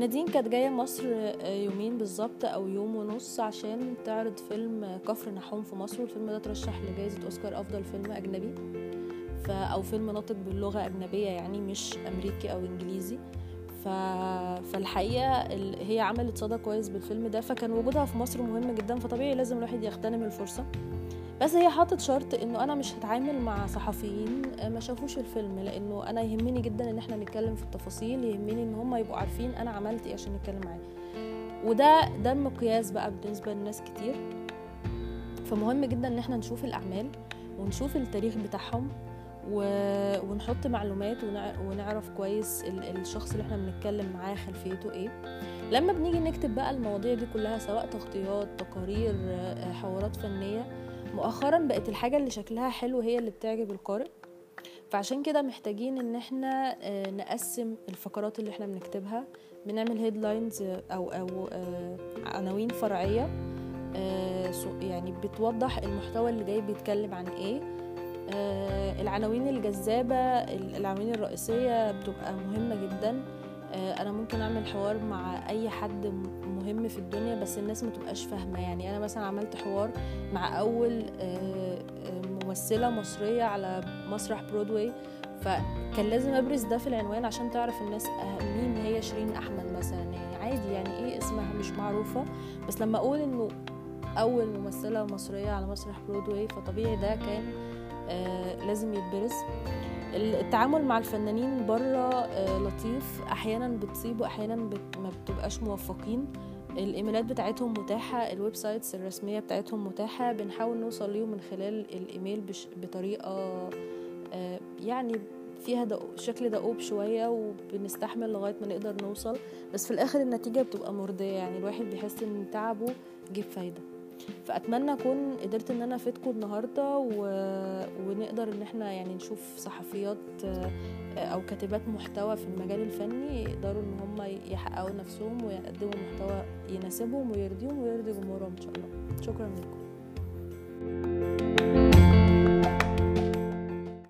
نادين كانت جاية مصر يومين بالظبط أو يوم ونص عشان تعرض فيلم كفر نحوم في مصر والفيلم ده ترشح لجائزة أوسكار أفضل فيلم أجنبي. ف... أو فيلم ناطق باللغة أجنبية يعني مش أمريكي أو إنجليزي. ف... فالحقيقة ال... هي عملت صدى كويس بالفيلم ده فكان وجودها في مصر مهم جدا فطبيعي لازم الواحد يغتنم الفرصة. بس هي حاطت شرط إنه أنا مش هتعامل مع صحفيين ما شافوش الفيلم لأنه أنا يهمني جدا إن إحنا نتكلم في التفاصيل يهمني إن هم يبقوا عارفين أنا عملت إيه عشان نتكلم معاه وده ده المقياس بقى بالنسبة لناس كتير. فمهم جدا إن إحنا نشوف الأعمال ونشوف التاريخ بتاعهم و... ونحط معلومات ونع... ونعرف كويس ال... الشخص اللي إحنا بنتكلم معاه خلفيته إيه. لما بنيجي نكتب بقى المواضيع دي كلها سواء تغطيات تقارير حوارات فنية مؤخرا بقت الحاجة اللي شكلها حلو هي اللي بتعجب القارئ. فعشان كده محتاجين إن إحنا نقسم الفقرات اللي إحنا بنكتبها. بنعمل هيدلاينز أو أو عناوين فرعية يعني بتوضح المحتوى اللي جاي بيتكلم عن إيه. العناوين الجذابة العناوين الرئيسية بتبقى مهمة جدا. أنا ممكن أعمل حوار مع أي حد مهم في الدنيا بس الناس ما تبقاش فاهمة. يعني أنا مثلا عملت حوار مع أول ممثلة مصرية على مسرح برودواي فكان لازم أبرز ده في العنوان عشان تعرف الناس مين هي شيرين أحمد مثلا. يعني عادي يعني إيه اسمها؟ مش معروفة. بس لما أقول إنه أول ممثلة مصرية على مسرح برودواي فطبيعي ده كان لازم يتبرز. التعامل مع الفنانين بره لطيف. أحيانا بتصيب وأحيانا بت... ما بتبقاش موفقين. الإيميلات بتاعتهم متاحة ال websites الرسمية بتاعتهم متاحة. بنحاول نوصل ليهم من خلال الإيميل بش... بطريقة يعني فيها دقو... شكل دؤوب شوية وبنستحمل لغاية ما نقدر نوصل. بس في الآخر النتيجة بتبقى مرضية يعني الواحد بيحس إن تعبه جيب فايده فأتمنى أكون قدرت إن أنا أفيدكم النهارده و... ونقدر إن إحنا يعني نشوف صحفيات أو كاتبات محتوى في المجال الفني يقدروا إن هم يحققوا نفسهم ويقدموا محتوى يناسبهم ويرضيهم ويرضي جمهورهم إن شاء الله. شكرا لكم.